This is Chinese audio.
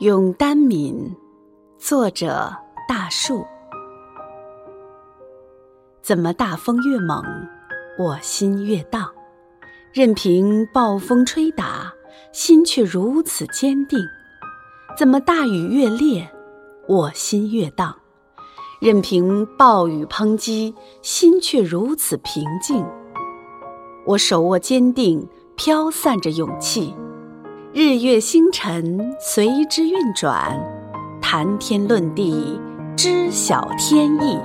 咏丹敏，作者大树。怎么大风越猛，我心越荡？任凭暴风吹打，心却如此坚定。怎么大雨越烈，我心越荡？任凭暴雨抨击，心却如此平静。我手握坚定，飘散着勇气。日月星辰随之运转，谈天论地，知晓天意。